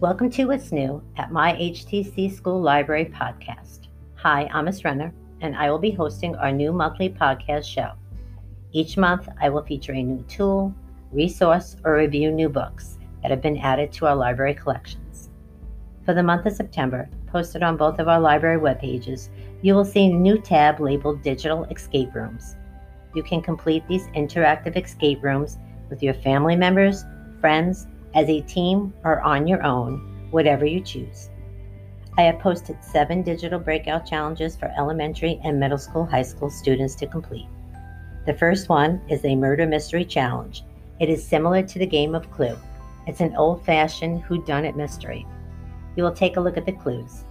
Welcome to What's New at my HTC School Library podcast. Hi, I'm Miss Renner, and I will be hosting our new monthly podcast show. Each month, I will feature a new tool, resource, or review new books that have been added to our library collections. For the month of September, posted on both of our library web pages, you will see a new tab labeled Digital Escape Rooms. You can complete these interactive escape rooms with your family members, friends, as a team or on your own, whatever you choose. I have posted seven digital breakout challenges for elementary and middle school, high school students to complete. The first one is a murder mystery challenge. It is similar to the game of Clue. It's an old fashioned whodunit mystery. You will take a look at the clues,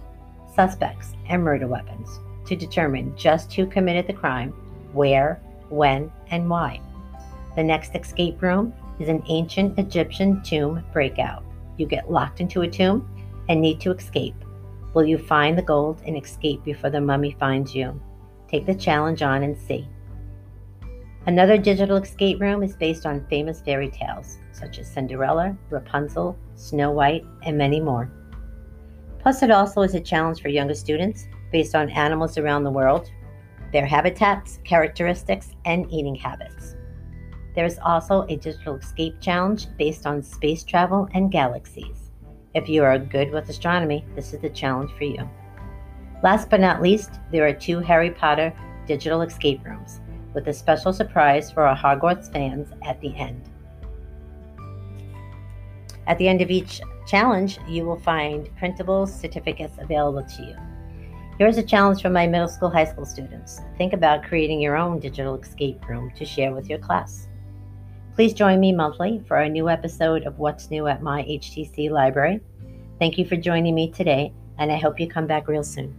suspects, and murder weapons to determine just who committed the crime, where, when, and why. The next escape room is an ancient Egyptian tomb breakout. You get locked into a tomb and need to escape. Will you find the gold and escape before the mummy finds you? Take the challenge on and see. Another digital escape room is based on famous fairy tales, such as Cinderella, Rapunzel, Snow White, and many more. Plus, it also is a challenge for younger students based on animals around the world, their habitats, characteristics, and eating habits. There is also a digital escape challenge based on space travel and galaxies. If you are good with astronomy, this is the challenge for you. Last but not least, there are two Harry Potter digital escape rooms with a special surprise for our Hogwarts fans at the end. At the end of each challenge, you will find printable certificates available to you. Here's a challenge for my middle school, high school students. Think about creating your own digital escape room to share with your class. Please join me monthly for a new episode of What's New at My HTC Library. Thank you for joining me today, and I hope you come back real soon.